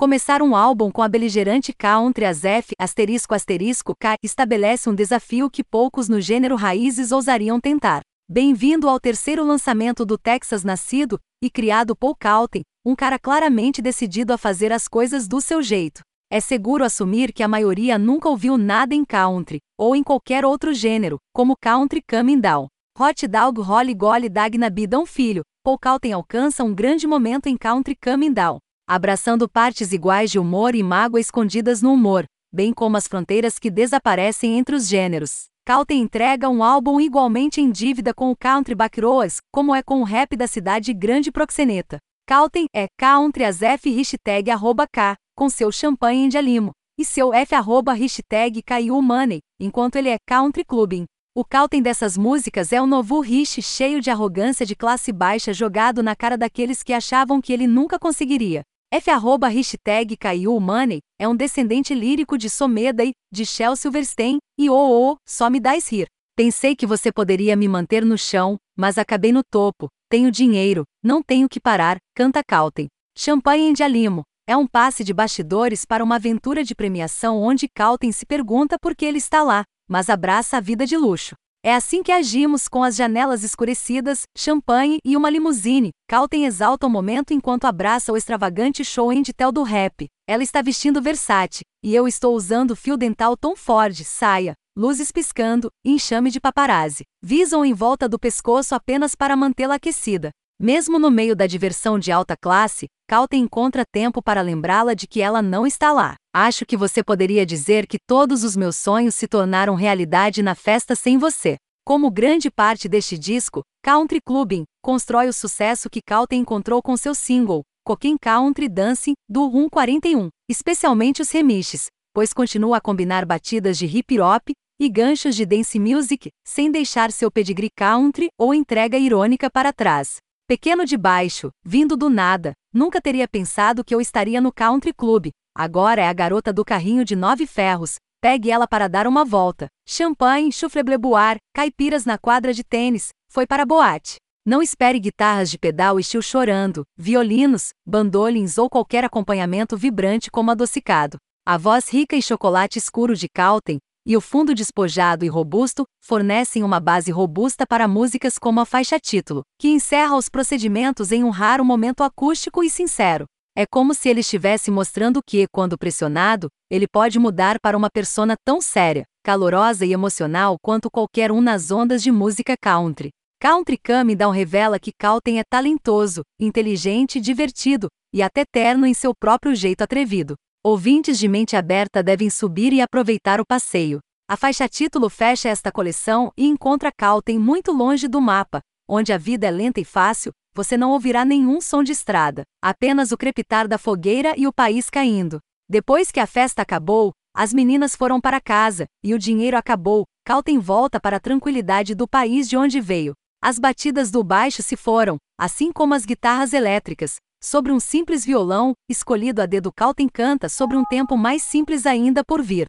Começar um álbum com a beligerante country as F asterisco asterisco K estabelece um desafio que poucos no gênero raízes ousariam tentar. Bem-vindo ao terceiro lançamento do Texas nascido e criado Paul Calten, um cara claramente decidido a fazer as coisas do seu jeito. É seguro assumir que a maioria nunca ouviu nada em country, ou em qualquer outro gênero, como country coming down. Hot Dog Holly Golly Dagna Bidão Filho, Paul Calten alcança um grande momento em country coming down abraçando partes iguais de humor e mágoa escondidas no humor, bem como as fronteiras que desaparecem entre os gêneros. Calten entrega um álbum igualmente em dívida com o country backroas, como é com o rap da cidade grande proxeneta. Calten é country as F hashtag arroba K, com seu champanhe de alimo, e seu F arroba hashtag Caiu Money, enquanto ele é country clubbing. O Calten dessas músicas é o novo Rich cheio de arrogância de classe baixa jogado na cara daqueles que achavam que ele nunca conseguiria. F arroba hashtag Caiu Money é um descendente lírico de Someda e de Shel Silverstein e oh, oh, só me dás rir. Pensei que você poderia me manter no chão, mas acabei no topo. Tenho dinheiro, não tenho que parar, canta Calten. Champanhe de Alimo é um passe de bastidores para uma aventura de premiação onde Calten se pergunta por que ele está lá, mas abraça a vida de luxo. É assim que agimos com as janelas escurecidas, champanhe e uma limusine. Calten exalta o momento enquanto abraça o extravagante show detail do rap. Ela está vestindo Versace, e eu estou usando fio dental Tom Ford, saia, luzes piscando, enxame de paparazzi. Visam em volta do pescoço apenas para mantê-la aquecida. Mesmo no meio da diversão de alta classe, Calten encontra tempo para lembrá-la de que ela não está lá. Acho que você poderia dizer que todos os meus sonhos se tornaram realidade na festa sem você. Como grande parte deste disco, Country Clubbing constrói o sucesso que Calten encontrou com seu single, Coquin Country Dancing, do 141, especialmente os remixes, pois continua a combinar batidas de hip hop e ganchos de dance music, sem deixar seu pedigree country ou entrega irônica para trás. Pequeno de baixo, vindo do nada, nunca teria pensado que eu estaria no country club. Agora é a garota do carrinho de nove ferros. Pegue ela para dar uma volta. Champanhe, chuflebleboar, caipiras na quadra de tênis. Foi para a boate. Não espere guitarras de pedal estilo chorando, violinos, bandolins ou qualquer acompanhamento vibrante como adocicado. A voz rica e chocolate escuro de Calten, e o fundo despojado e robusto fornecem uma base robusta para músicas como a faixa título, que encerra os procedimentos em um raro momento acústico e sincero. É como se ele estivesse mostrando que, quando pressionado, ele pode mudar para uma persona tão séria, calorosa e emocional quanto qualquer um nas ondas de música country. Country Down revela que Calten é talentoso, inteligente divertido, e até terno em seu próprio jeito atrevido. Ouvintes de mente aberta devem subir e aproveitar o passeio. A faixa título fecha esta coleção e encontra Calten muito longe do mapa, onde a vida é lenta e fácil, você não ouvirá nenhum som de estrada, apenas o crepitar da fogueira e o país caindo. Depois que a festa acabou, as meninas foram para casa, e o dinheiro acabou, Calten volta para a tranquilidade do país de onde veio. As batidas do baixo se foram, assim como as guitarras elétricas, Sobre um simples violão, escolhido a dedo Calten canta sobre um tempo mais simples ainda por vir.